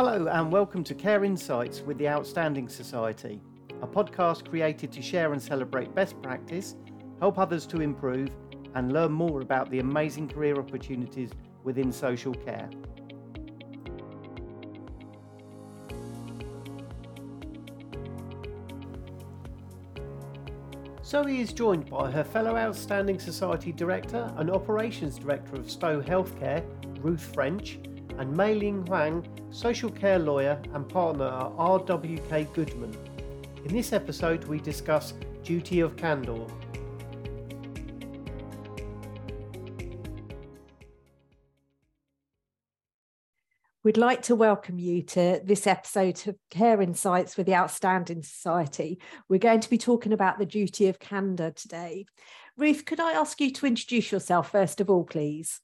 Hello, and welcome to Care Insights with the Outstanding Society, a podcast created to share and celebrate best practice, help others to improve, and learn more about the amazing career opportunities within social care. Zoe is joined by her fellow Outstanding Society Director and Operations Director of Stow Healthcare, Ruth French, and Mei Ling Huang, social care lawyer and partner at RWK Goodman. In this episode, we discuss duty of candour. We'd like to welcome you to this episode of Care Insights with the Outstanding Society. We're going to be talking about the duty of candour today. Ruth, could I ask you to introduce yourself first of all, please?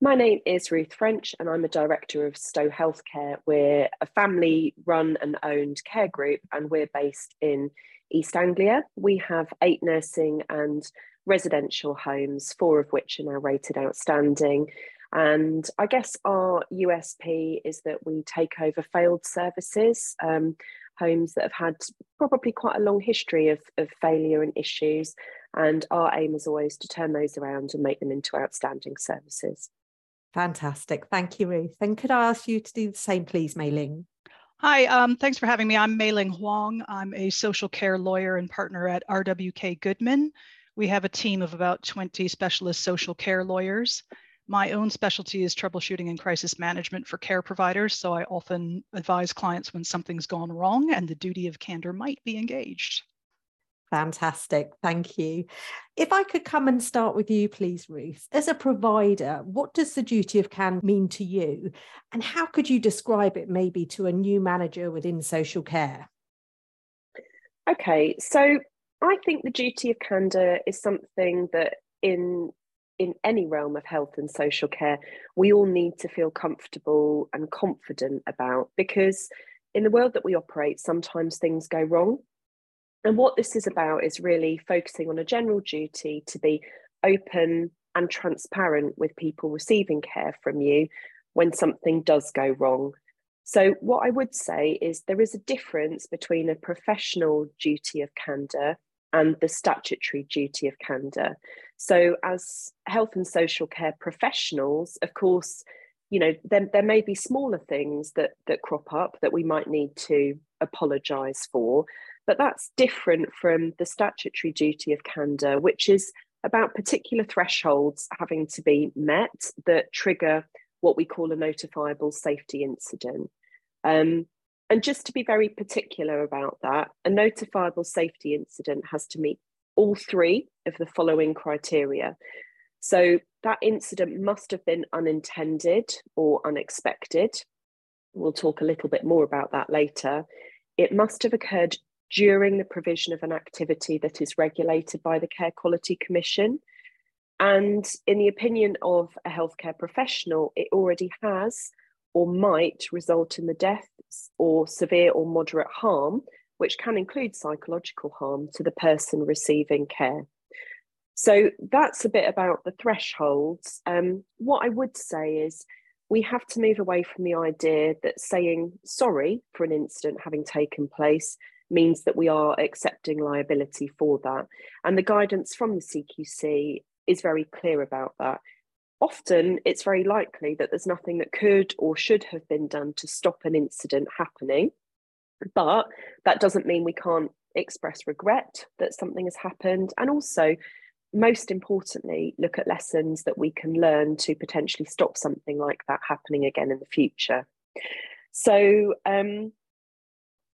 My name is Ruth French, and I'm a director of Stow Healthcare. We're a family run and owned care group, and we're based in East Anglia. We have eight nursing and residential homes, four of which are now rated outstanding. And I guess our USP is that we take over failed services, um, homes that have had probably quite a long history of, of failure and issues. And our aim is always to turn those around and make them into outstanding services. Fantastic. Thank you, Ruth. And could I ask you to do the same, please, Mei Ling? Hi, um, thanks for having me. I'm Mei Ling Huang. I'm a social care lawyer and partner at RWK Goodman. We have a team of about 20 specialist social care lawyers. My own specialty is troubleshooting and crisis management for care providers, so I often advise clients when something's gone wrong and the duty of candor might be engaged. Fantastic. Thank you. If I could come and start with you, please, Ruth. As a provider, what does the duty of can mean to you? And how could you describe it maybe to a new manager within social care? Okay, so I think the duty of candour is something that in in any realm of health and social care, we all need to feel comfortable and confident about because in the world that we operate, sometimes things go wrong. And what this is about is really focusing on a general duty to be open and transparent with people receiving care from you when something does go wrong. So, what I would say is there is a difference between a professional duty of candour and the statutory duty of candour. So, as health and social care professionals, of course, you know, there, there may be smaller things that, that crop up that we might need to apologise for, but that's different from the statutory duty of candour, which is about particular thresholds having to be met that trigger what we call a notifiable safety incident. Um, and just to be very particular about that, a notifiable safety incident has to meet all three of the following criteria. So that incident must have been unintended or unexpected. We'll talk a little bit more about that later. It must have occurred during the provision of an activity that is regulated by the Care Quality Commission. And in the opinion of a healthcare professional, it already has or might result in the death or severe or moderate harm, which can include psychological harm to the person receiving care. So that's a bit about the thresholds. Um, what I would say is we have to move away from the idea that saying sorry for an incident having taken place means that we are accepting liability for that. And the guidance from the CQC is very clear about that often it's very likely that there's nothing that could or should have been done to stop an incident happening. But that doesn't mean we can't express regret that something has happened. And also, most importantly, look at lessons that we can learn to potentially stop something like that happening again in the future. So, um,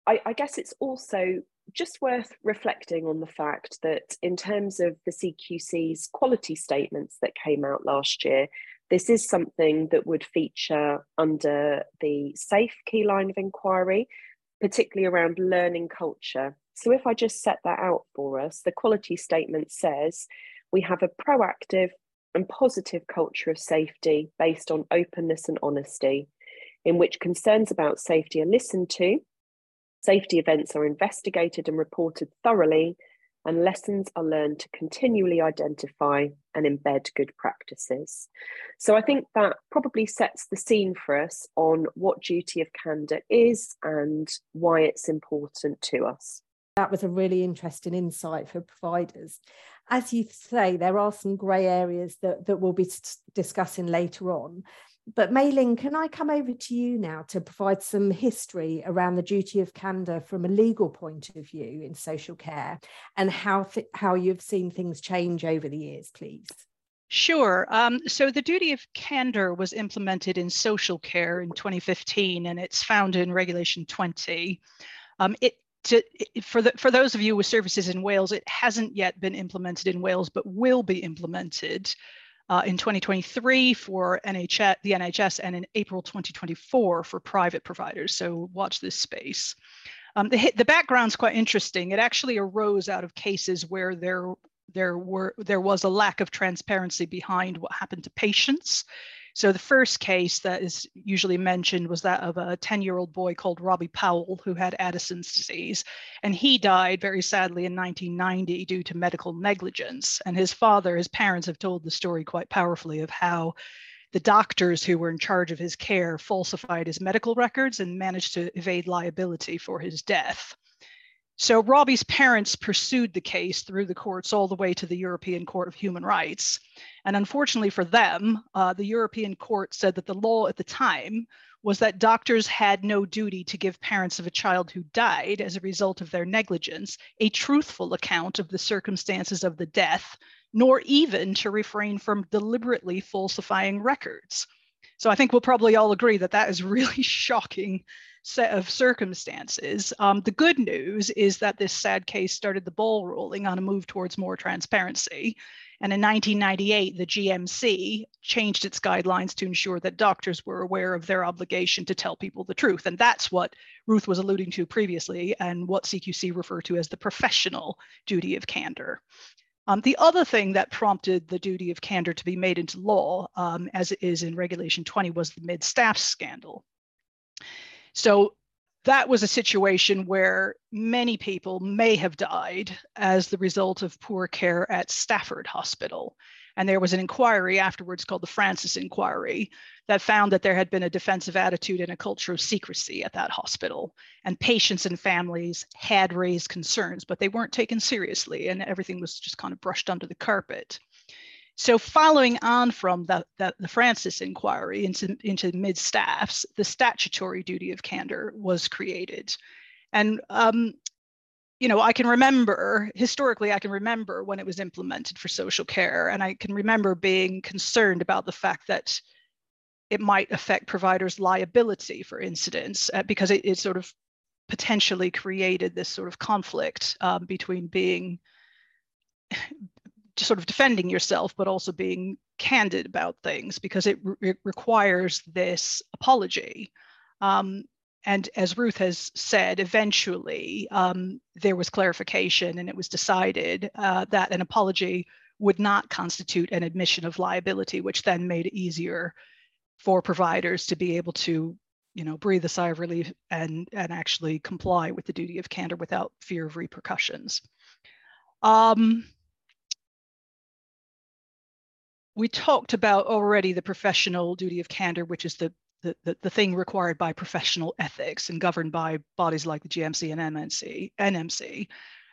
I, I guess it's also just worth reflecting on the fact that in terms of the CQC's quality statements that came out last year, this is something that would feature under the SAFE key line of inquiry, particularly around learning culture. So, if I just set that out for us, the quality statement says we have a proactive and positive culture of safety based on openness and honesty, in which concerns about safety are listened to Safety events are investigated and reported thoroughly, and lessons are learned to continually identify and embed good practices. So I think that probably sets the scene for us on what duty of candour is and why it's important to us. That was a really interesting insight for providers. As you say, there are some grey areas that, that we'll be discussing later on. But Mei-ling, can I come over to you now to provide some history around the duty of candour from a legal point of view in social care and how, th- how you've seen things change over the years, please? Sure. Um, so the duty of candor was implemented in social care in 2015, and it's found in Regulation 20. Um, it, to, for the, for those of you with services in Wales, it hasn't yet been implemented in Wales, but will be implemented uh, in 2023 for NHS, the NHS and in April 2024 for private providers. So watch this space. Um, the, the background's quite interesting. It actually arose out of cases where there there were there was a lack of transparency behind what happened to patients so the first case that is usually mentioned was that of a 10-year-old boy called Robbie Powell who had Addison's disease. And he died very sadly in 1990 due to medical negligence. And his father, his parents have told the story quite powerfully of how the doctors who were in charge of his care falsified his medical records and managed to evade liability for his death. So Robbie's parents pursued the case through the courts all the way to the European Court of Human Rights. And unfortunately for them, uh, the European Court said that the law at the time was that doctors had no duty to give parents of a child who died as a result of their negligence a truthful account of the circumstances of the death, nor even to refrain from deliberately falsifying records. So I think we'll probably all agree that that is really shocking set of circumstances. Um, the good news is that this sad case started the ball rolling on a move towards more transparency. And in 1998, the GMC changed its guidelines to ensure that doctors were aware of their obligation to tell people the truth. And that's what Ruth was alluding to previously and what CQC referred to as the professional duty of candor. Um, the other thing that prompted the duty of candor to be made into law, um, as it is in Regulation 20, was the mid staff scandal. So that was a situation where many people may have died as the result of poor care at Stafford Hospital. And there was an inquiry afterwards called the Francis Inquiry that found that there had been a defensive attitude and a culture of secrecy at that hospital. And patients and families had raised concerns, but they weren't taken seriously, and everything was just kind of brushed under the carpet. So following on from the, the, the Francis inquiry into, into mid-staffs, the statutory duty of candor was created. And, um, you know, I can remember, historically, I can remember when it was implemented for social care. And I can remember being concerned about the fact that it might affect providers' liability for incidents uh, because it, it, sort of potentially created this sort of conflict um, between being sort of defending yourself, but also being candid about things because it, re- requires this apology. Um, and as Ruth has said, eventually um, there was clarification and it was decided uh, that an apology would not constitute an admission of liability, which then made it easier for providers to be able to you know breathe a sigh of relief and and actually comply with the duty of candor without fear of repercussions um, we talked about already the professional duty of candor, which is the, the, the, the, thing required by professional ethics and governed by bodies like the GMC and MNC, NMC.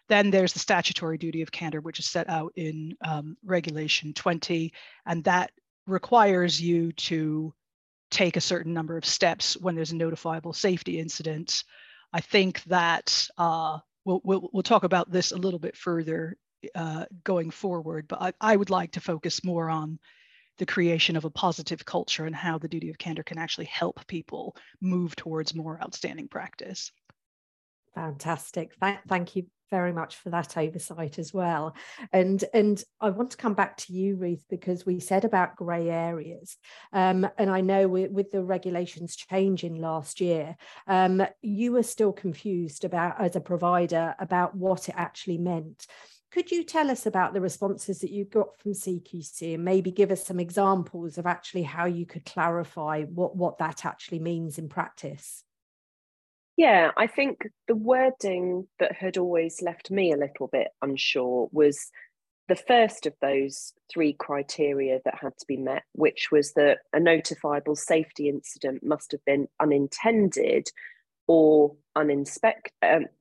Then there's the statutory duty of candor, which is set out in um, Regulation 20, and that requires you to take a certain number of steps when there's a notifiable safety incident. I think that uh, we'll, we'll, we'll talk about this a little bit further uh, going forward. But I, I would like to focus more on the creation of a positive culture and how the duty of candor can actually help people move towards more outstanding practice. Fantastic. Th- thank you very much for that oversight as well. And and I want to come back to you, Ruth, because we said about grey areas, um, and I know with, with, the regulations changing last year, um, you were still confused about as a provider about what it actually meant. Could you tell us about the responses that you got from CQC and maybe give us some examples of actually how you could clarify what, what that actually means in practice? Yeah, I think the wording that had always left me a little bit unsure was the first of those three criteria that had to be met, which was that a notifiable safety incident must have been unintended or um,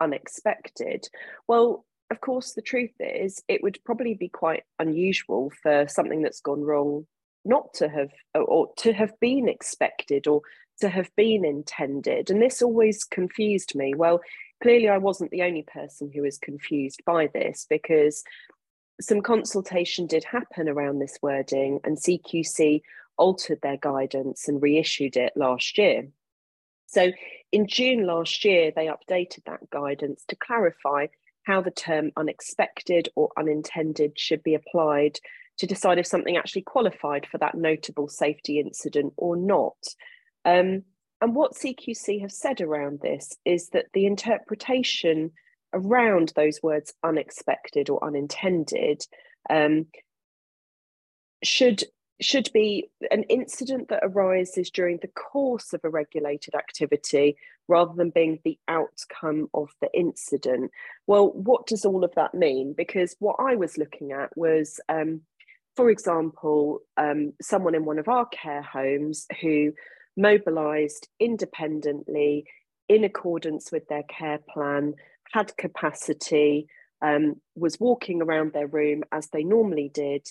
unexpected. Well, of course, the truth is, it would probably be quite unusual for something that's gone wrong not to have, or to have been expected or to have been intended. And this always confused me. Well, clearly, I wasn't the only person who was confused by this because some consultation did happen around this wording, and CQC altered their guidance and reissued it last year. So, in June last year, they updated that guidance to clarify how the term unexpected or unintended should be applied to decide if something actually qualified for that notable safety incident or not. Um, and what CQC have said around this is that the interpretation around those words unexpected or unintended um, should should be an incident that arises during the course of a regulated activity rather than being the outcome of the incident. Well, what does all of that mean? Because what I was looking at was, um, for example, um, someone in one of our care homes who mobilised independently in accordance with their care plan, had capacity, um, was walking around their room as they normally did,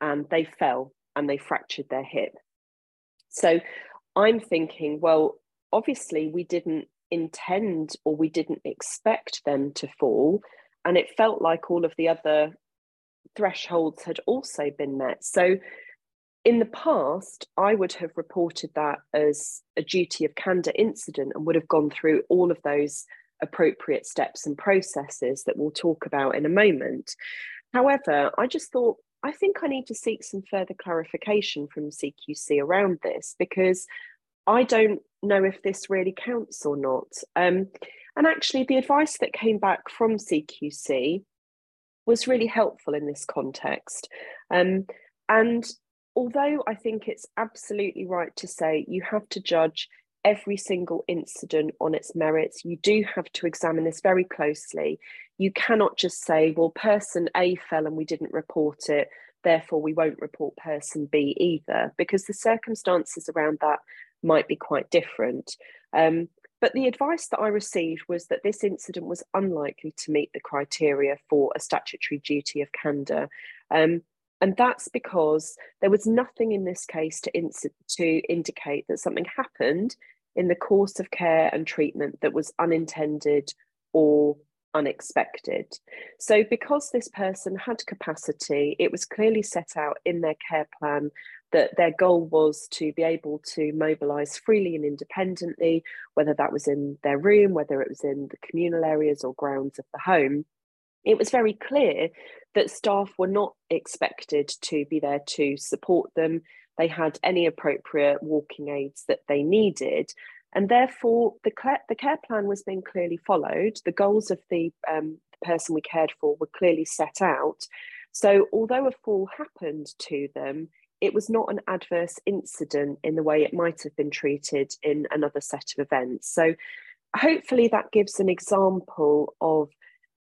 and they fell and they fractured their hip. So I'm thinking, well, obviously we didn't intend or we didn't expect them to fall. And it felt like all of the other thresholds had also been met. So in the past, I would have reported that as a duty of candour incident and would have gone through all of those appropriate steps and processes that we'll talk about in a moment. However, I just thought I think I need to seek some further clarification from CQC around this because I don't know if this really counts or not. Um, and actually, the advice that came back from CQC was really helpful in this context. Um, and although I think it's absolutely right to say you have to judge every single incident on its merits, you do have to examine this very closely you cannot just say, well, person A fell and we didn't report it, therefore we won't report person B either, because the circumstances around that might be quite different. Um, but the advice that I received was that this incident was unlikely to meet the criteria for a statutory duty of candour. Um, and that's because there was nothing in this case to, to indicate that something happened in the course of care and treatment that was unintended or unexpected. So, because this person had capacity, it was clearly set out in their care plan that their goal was to be able to mobilise freely and independently, whether that was in their room, whether it was in the communal areas or grounds of the home. It was very clear that staff were not expected to be there to support them. They had any appropriate walking aids that they needed, and therefore, the, the care plan was being clearly followed. The goals of the, um, the person we cared for were clearly set out. So, although a fall happened to them, it was not an adverse incident in the way it might have been treated in another set of events. So, hopefully, that gives an example of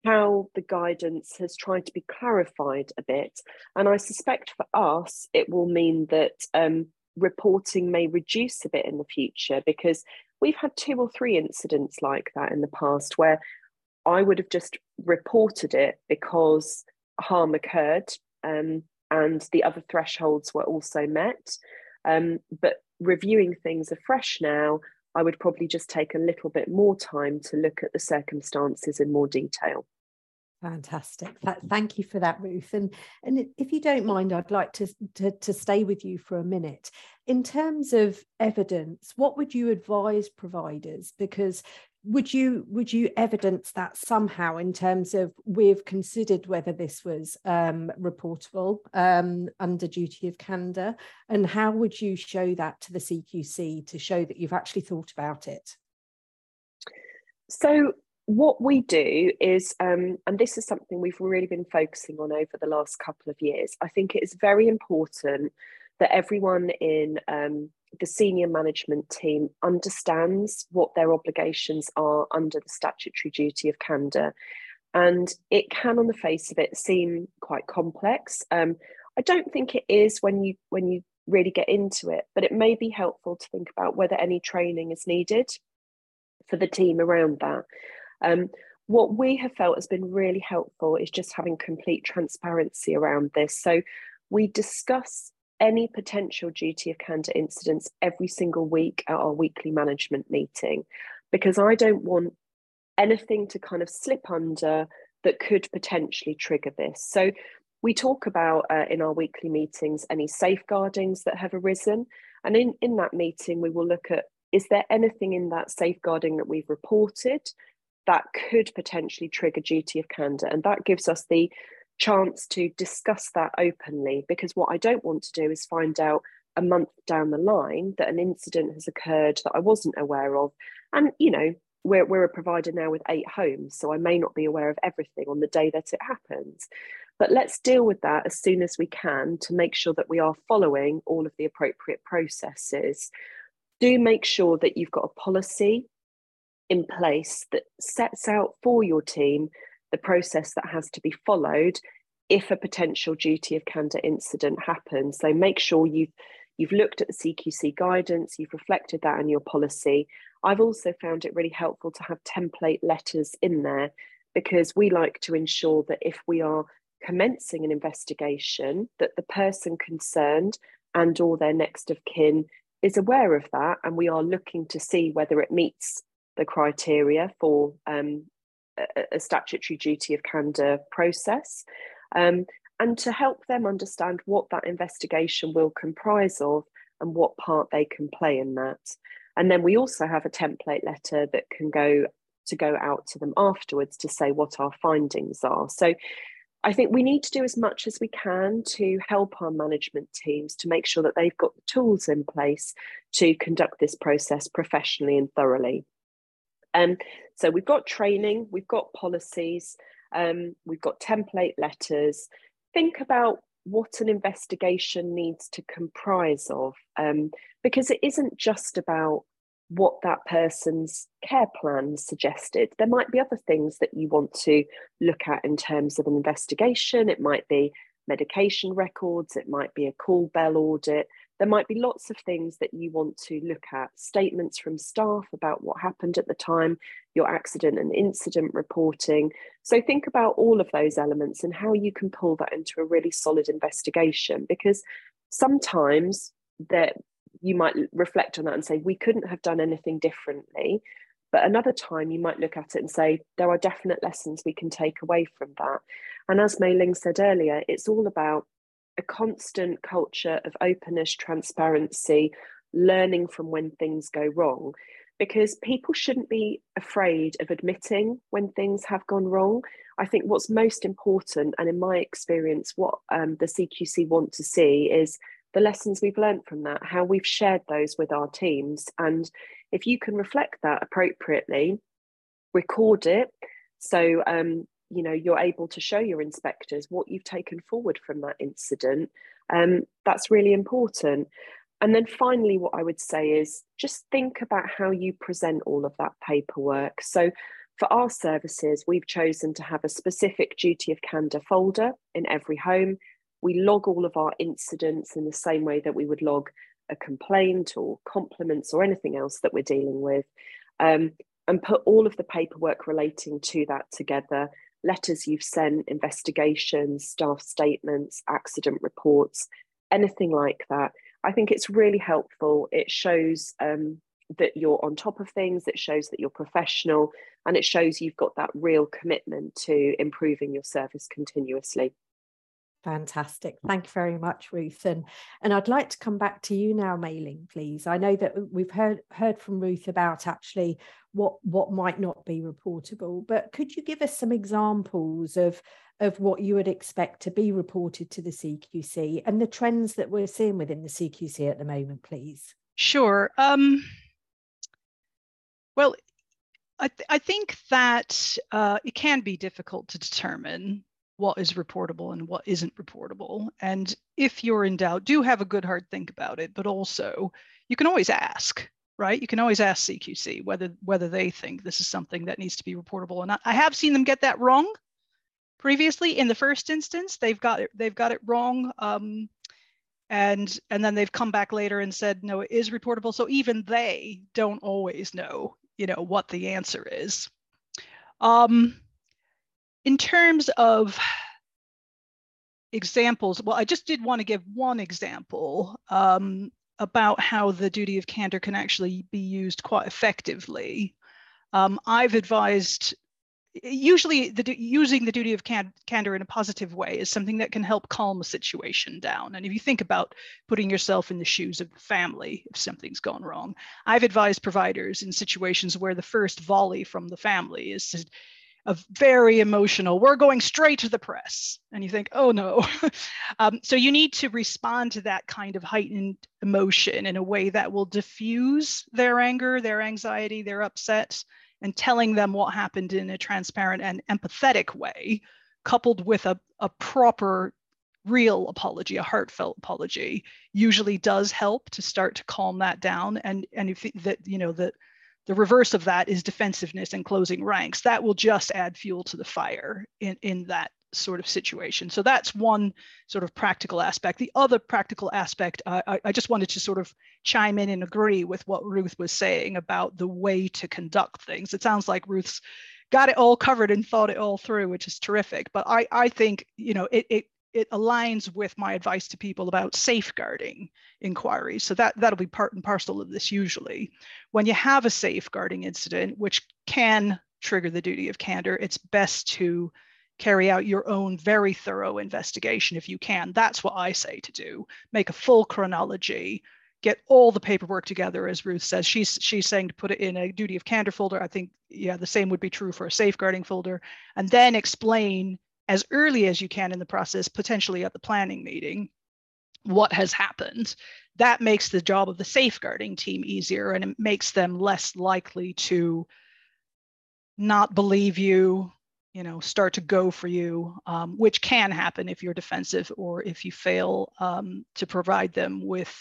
how the guidance has tried to be clarified a bit. And I suspect for us, it will mean that um, reporting may reduce a bit in the future because we've had two or three incidents like that in the past where I would have just reported it because harm occurred um, and the other thresholds were also met. Um, but reviewing things afresh now, I would probably just take a little bit more time to look at the circumstances in more detail. Fantastic. Thank you for that, Ruth. And, and if you don't mind, I'd like to, to, to stay with you for a minute. In terms of evidence, what would you advise providers? Because would you would you evidence that somehow in terms of we've considered whether this was um, reportable um, under duty of candour and how would you show that to the CQC to show that you've actually thought about it? So what we do is, um, and this is something we've really been focusing on over the last couple of years, I think it is very important that everyone in um, the senior management team understands what their obligations are under the statutory duty of candour. And it can, on the face of it, seem quite complex. Um, I don't think it is when you when you really get into it, but it may be helpful to think about whether any training is needed for the team around that. Um, what we have felt has been really helpful is just having complete transparency around this. So we discuss any potential duty of candour incidents every single week at our weekly management meeting because I don't want anything to kind of slip under that could potentially trigger this. So we talk about uh, in our weekly meetings any safeguardings that have arisen. And in, in that meeting, we will look at is there anything in that safeguarding that we've reported that could potentially trigger duty of candour? And that gives us the chance to discuss that openly because what I don't want to do is find out a month down the line that an incident has occurred that I wasn't aware of. And, you know, we're, we're a provider now with eight homes, so I may not be aware of everything on the day that it happens. But let's deal with that as soon as we can to make sure that we are following all of the appropriate processes. Do make sure that you've got a policy in place that sets out for your team the process that has to be followed if a potential duty of candour incident happens. So make sure you've you've looked at the CQC guidance, you've reflected that in your policy. I've also found it really helpful to have template letters in there because we like to ensure that if we are commencing an investigation that the person concerned and or their next of kin is aware of that and we are looking to see whether it meets the criteria for um, a, statutory duty of candour process um, and to help them understand what that investigation will comprise of and what part they can play in that. And then we also have a template letter that can go to go out to them afterwards to say what our findings are. So I think we need to do as much as we can to help our management teams to make sure that they've got the tools in place to conduct this process professionally and thoroughly. Um, so we've got training, we've got policies, um, we've got template letters. Think about what an investigation needs to comprise of, um, because it isn't just about what that person's care plan suggested. There might be other things that you want to look at in terms of an investigation. It might be medication records, it might be a call bell audit, there might be lots of things that you want to look at statements from staff about what happened at the time, your accident and incident reporting. So, think about all of those elements and how you can pull that into a really solid investigation because sometimes that you might reflect on that and say, we couldn't have done anything differently. But another time, you might look at it and say, there are definite lessons we can take away from that. And as Mei Ling said earlier, it's all about a constant culture of openness, transparency, learning from when things go wrong, because people shouldn't be afraid of admitting when things have gone wrong. I think what's most important, and in my experience, what um, the CQC want to see is the lessons we've learned from that, how we've shared those with our teams. And if you can reflect that appropriately, record it. So um, you know you're able to show your inspectors what you've taken forward from that incident um, that's really important. And then finally what i would say is just think about how you present all of that paperwork. So for our services we've chosen to have a specific duty of candour folder in every home. We log all of our incidents in the same way that we would log a complaint or compliments or anything else that we're dealing with um, and put all of the paperwork relating to that together letters you've sent, investigations, staff statements, accident reports, anything like that. I think it's really helpful. It shows um, that you're on top of things, it shows that you're professional, and it shows you've got that real commitment to improving your service continuously. Fantastic. Thank you very much, Ruth. And, and I'd like to come back to you now, Mei Ling, please. I know that we've heard heard from Ruth about actually what what might not be reportable, but could you give us some examples of of what you would expect to be reported to the CQC and the trends that we're seeing within the CQC at the moment, please? Sure. Um, well, I, th- I think that uh, it can be difficult to determine what is reportable and what isn't reportable. And if you're in doubt, do have a good hard think about it, but also you can always ask, right? You can always ask CQC whether whether they think this is something that needs to be reportable. And I, I have seen them get that wrong previously in the first instance. They've got it, they've got it wrong. Um, and and then they've come back later and said no it is reportable so even they don't always know you know what the answer is um, in terms of examples, well, I just did want to give one example um, about how the duty of candor can actually be used quite effectively. Um, I've advised usually the, using the duty of can, candor in a positive way is something that can help calm a situation down. And if you think about putting yourself in the shoes of the family, if something's gone wrong, I've advised providers in situations where the first volley from the family is a very emotional, we're going straight to the press. And you think, oh no. um, so you need to respond to that kind of heightened emotion in a way that will diffuse their anger, their anxiety, their upset and telling them what happened in a transparent and empathetic way, coupled with a, a proper, real apology, a heartfelt apology, usually does help to start to calm that down. And, and if that, you know, that the reverse of that is defensiveness and closing ranks. That will just add fuel to the fire in, in that sort of situation. So that's one sort of practical aspect. The other practical aspect, uh, I, I, just wanted to sort of chime in and agree with what Ruth was saying about the way to conduct things. It sounds like Ruth's got it all covered and thought it all through, which is terrific. But I, I think, you know, it, it, it aligns with my advice to people about safeguarding inquiries. So that, that'll be part and parcel of this usually. When you have a safeguarding incident, which can trigger the duty of candor, it's best to carry out your own very thorough investigation if you can. That's what I say to do. Make a full chronology, get all the paperwork together, as Ruth says. She's she's saying to put it in a duty of candor folder. I think yeah, the same would be true for a safeguarding folder, and then explain as early as you can in the process, potentially at the planning meeting, what has happened. That makes the job of the safeguarding team easier and it makes them less likely to not believe you, you know start to go for you um, which can happen if you're defensive or if you fail um, to provide them with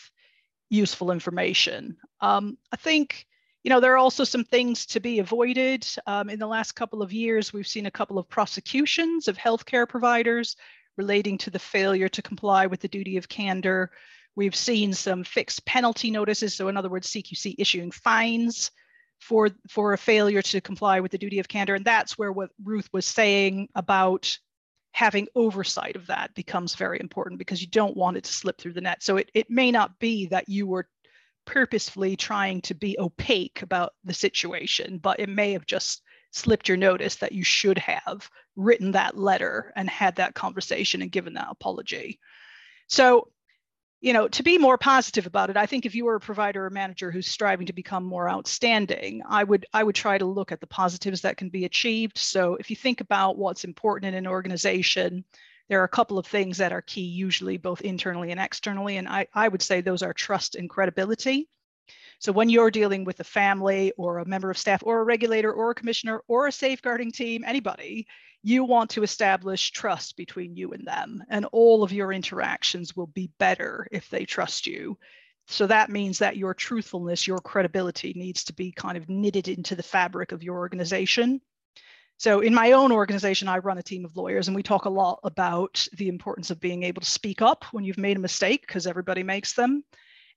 useful information um, i think you know there are also some things to be avoided. Um, in the last couple of years we've seen a couple of prosecutions of healthcare providers relating to the failure to comply with the duty of candor. We've seen some fixed penalty notices so in other words cqc issuing fines for for a failure to comply with the duty of candor. And that's where what ruth was saying about having oversight of that becomes very important because you don't want it to slip through the net. So it, it may not be that you were purposefully trying to be opaque about the situation but it may have just slipped your notice that you should have written that letter and had that conversation and given that apology so you know, to be more positive about it, I think if you were a provider or manager who's striving to become more outstanding, I would I would try to look at the positives that can be achieved. So if you think about what's important in an organization, there are a couple of things that are key, usually both internally and externally. And I, I would say those are trust and credibility. So when you're dealing with a family or a member of staff or a regulator or a commissioner or a safeguarding team, anybody, you want to establish trust between you and them and all of your interactions will be better if they trust you so that means that your truthfulness your credibility needs to be kind of knitted into the fabric of your organization so in my own organization i run a team of lawyers and we talk a lot about the importance of being able to speak up when you've made a mistake because everybody makes them.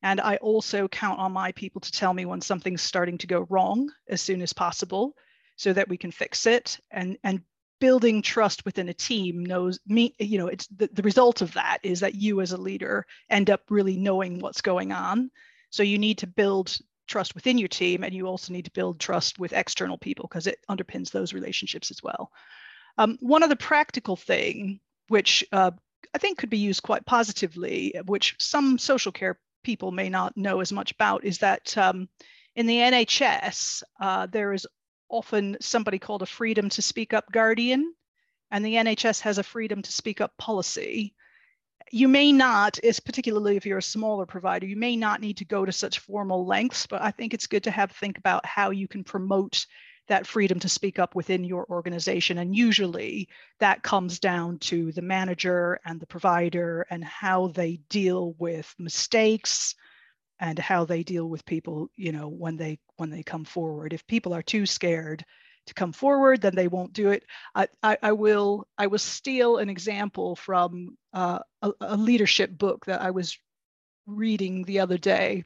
And i also count on my people to tell me when something's starting to go wrong as soon as possible so that we can fix it. And and building trust within a team knows me you know it's the, the result of that is that you as a leader end up really knowing what's going on. So you need to build trust within your team and you also need to build trust with external people because it underpins those relationships as well um, one other practical thing which uh, i think could be used quite positively which some social care people may not know as much about is that um, in the nhs uh, there is often somebody called a freedom to speak up guardian, and the NHS has a freedom to speak up policy. You may not, is particularly if you're a smaller provider, you may not need to go to such formal lengths, but I think it's good to have think about how you can promote that freedom to speak up within your organization. And usually that comes down to the manager and the provider and how they deal with mistakes and how they deal with people, you know, when they when they come forward. If people are too scared to come forward, then they won't do it. I, I, I will I will steal an example from uh, a, a leadership book that I was reading the other day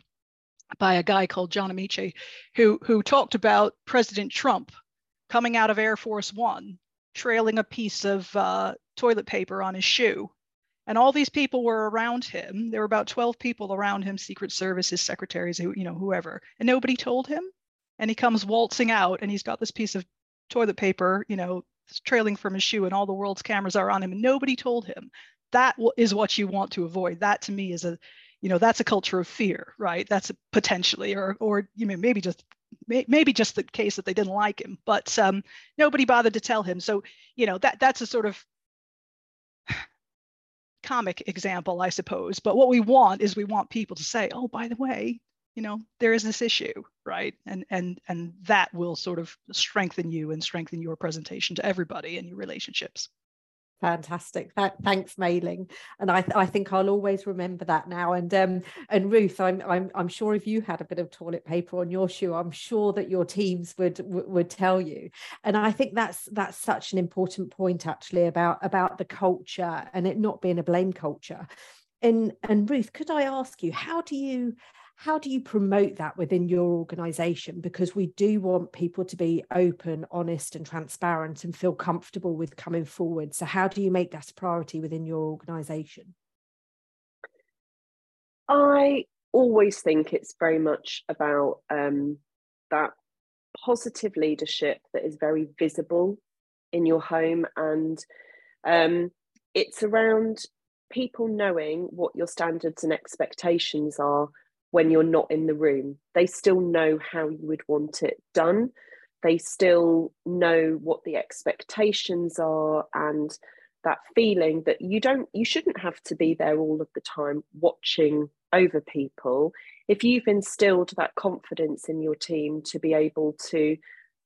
by a guy called John Amaechi, who who talked about President Trump coming out of Air Force One, trailing a piece of uh, toilet paper on his shoe, and all these people were around him. There were about twelve people around him, Secret Service, his secretaries, you know, whoever, and nobody told him. And he comes waltzing out, and he's got this piece of toilet paper, you know, trailing from his shoe, and all the world's cameras are on him, and nobody told him. That is what you want to avoid. That to me is a you know that's a culture of fear right that's potentially or or you know maybe just maybe just the case that they didn't like him but um, nobody bothered to tell him so you know that that's a sort of comic example i suppose but what we want is we want people to say oh by the way you know there is this issue right and and and that will sort of strengthen you and strengthen your presentation to everybody in your relationships Fantastic. thanks, Mei-ling. And I, th- I think I'll always remember that now. And um, and Ruth, I'm, I'm I'm sure if you had a bit of toilet paper on your shoe, I'm sure that your teams would w- would tell you. And I think that's that's such an important point actually about about the culture and it not being a blame culture. And and Ruth, could I ask you, how do you how do you promote that within your organization? Because we do want people to be open honest and transparent and feel comfortable with coming forward. So how do you make that a priority within your organization? I always think it's very much about um, that positive leadership that is very visible in your home and um, it's around people knowing what your standards and expectations are when you're not in the room. They still know how you would want it done. They still know what the expectations are and that feeling that you don't you shouldn't have to be there all of the time watching over people if you've instilled that confidence in your team to be able to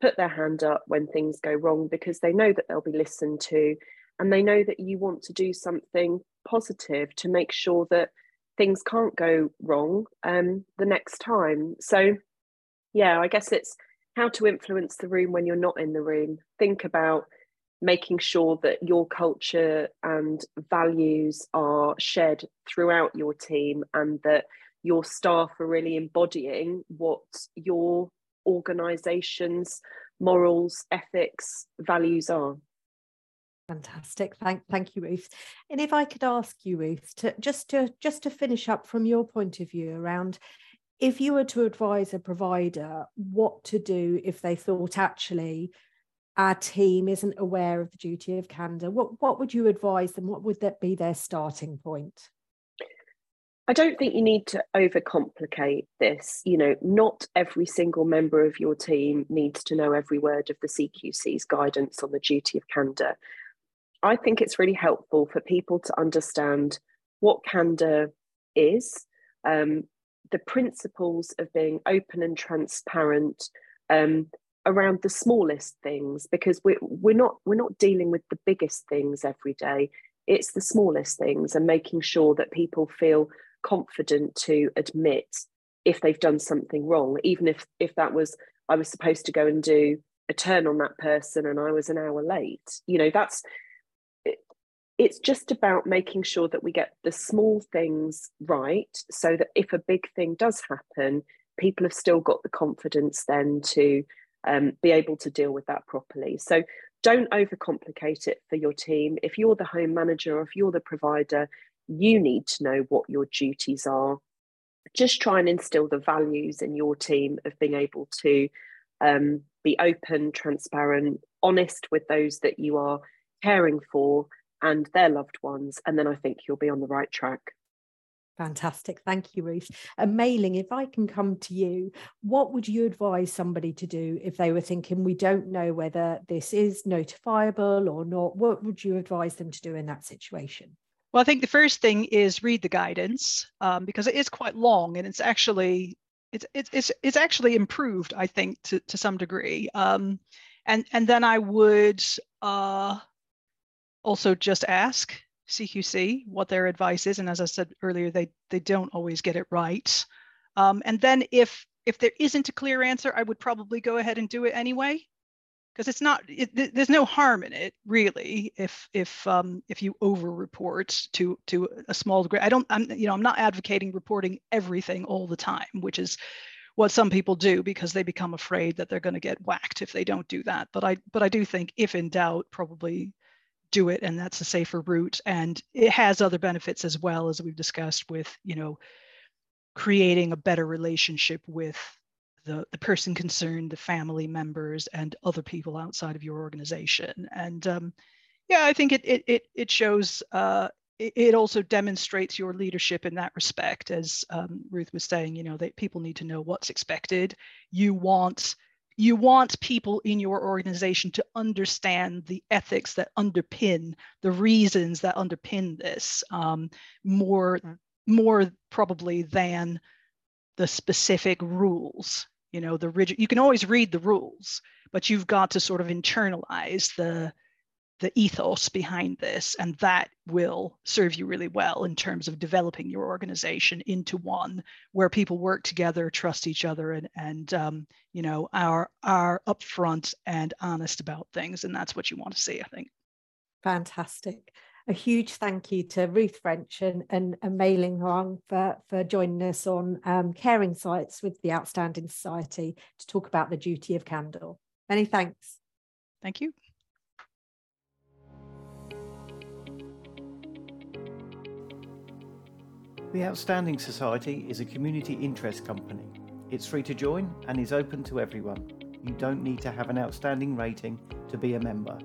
put their hand up when things go wrong because they know that they'll be listened to and they know that you want to do something positive to make sure that things can't go wrong um, the next time. So, yeah, I guess it's how to influence the room when you're not in the room. Think about making sure that your culture and values are shared throughout your team and that your staff are really embodying what your organization's morals, ethics, values are. Fantastic. Thank thank you, Ruth. And if I could ask you, Ruth, to just to just to finish up from your point of view around if you were to advise a provider what to do if they thought actually our team isn't aware of the duty of candor, what what would you advise them? What would that be their starting point? I don't think you need to overcomplicate this. You know, not every single member of your team needs to know every word of the CQC's guidance on the duty of candor. I think it's really helpful for people to understand what candor is, um, the principles of being open and transparent um, around the smallest things, because we're we're not we're not dealing with the biggest things every day. It's the smallest things, and making sure that people feel confident to admit if they've done something wrong, even if if that was I was supposed to go and do a turn on that person and I was an hour late. You know, that's it's just about making sure that we get the small things right so that if a big thing does happen, people have still got the confidence then to um, be able to deal with that properly. So don't overcomplicate it for your team. If you're the home manager or if you're the provider, you need to know what your duties are. Just try and instill the values in your team of being able to um, be open, transparent, honest with those that you are caring for, and their loved ones. And then I think you'll be on the right track. Fantastic. Thank you, Ruth. And Mei-ling, if I can come to you, what would you advise somebody to do if they were thinking, we don't know whether this is notifiable or not? What would you advise them to do in that situation? Well, I think the first thing is read the guidance um, because it is quite long and it's actually it's it's it's it's actually improved, I think, to to some degree. Um, and and then I would uh, also just ask CQC what their advice is, and as I said earlier, they they don't always get it right. Um, and then if if there isn't a clear answer, I would probably go ahead and do it anyway because it's not it, there's no harm in it really if if um, if you over report to to a small degree i don't i'm you know i'm not advocating reporting everything all the time which is what some people do because they become afraid that they're going to get whacked if they don't do that but i but i do think if in doubt probably do it and that's a safer route and it has other benefits as well as we've discussed with you know creating a better relationship with the, the person concerned, the family members, and other people outside of your organization. And um, yeah, I think it it it, it shows. Uh, it, it also demonstrates your leadership in that respect, as um, Ruth was saying. You know that people need to know what's expected. You want you want people in your organization to understand the ethics that underpin the reasons that underpin this um, more mm. more probably than the specific rules you know the rigid you can always read the rules but you've got to sort of internalize the the ethos behind this and that will serve you really well in terms of developing your organization into one where people work together trust each other and and um, you know are are upfront and honest about things and that's what you want to see i think fantastic a huge thank you to Ruth French and, and, and Mei Ling Huang for, for joining us on um, Care Insights with the Outstanding Society to talk about the duty of candour. Many thanks. Thank you. The Outstanding Society is a community interest company. It's free to join and is open to everyone. You don't need to have an outstanding rating to be a member.